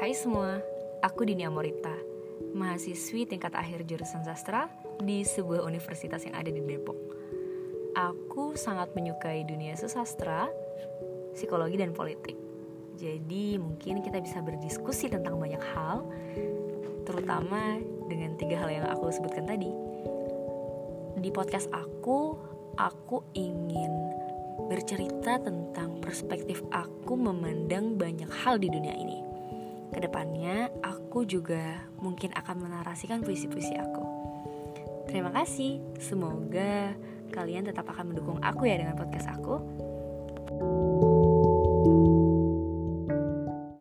Hai semua, aku Dini Amorita, mahasiswi tingkat akhir jurusan sastra di sebuah universitas yang ada di Depok. Aku sangat menyukai dunia sastra, psikologi dan politik. Jadi mungkin kita bisa berdiskusi tentang banyak hal, terutama dengan tiga hal yang aku sebutkan tadi. Di podcast aku, aku ingin bercerita tentang perspektif aku memandang banyak hal di dunia ini. Ke depannya, aku juga mungkin akan menarasikan puisi-puisi aku. Terima kasih, semoga kalian tetap akan mendukung aku ya dengan podcast aku. thank you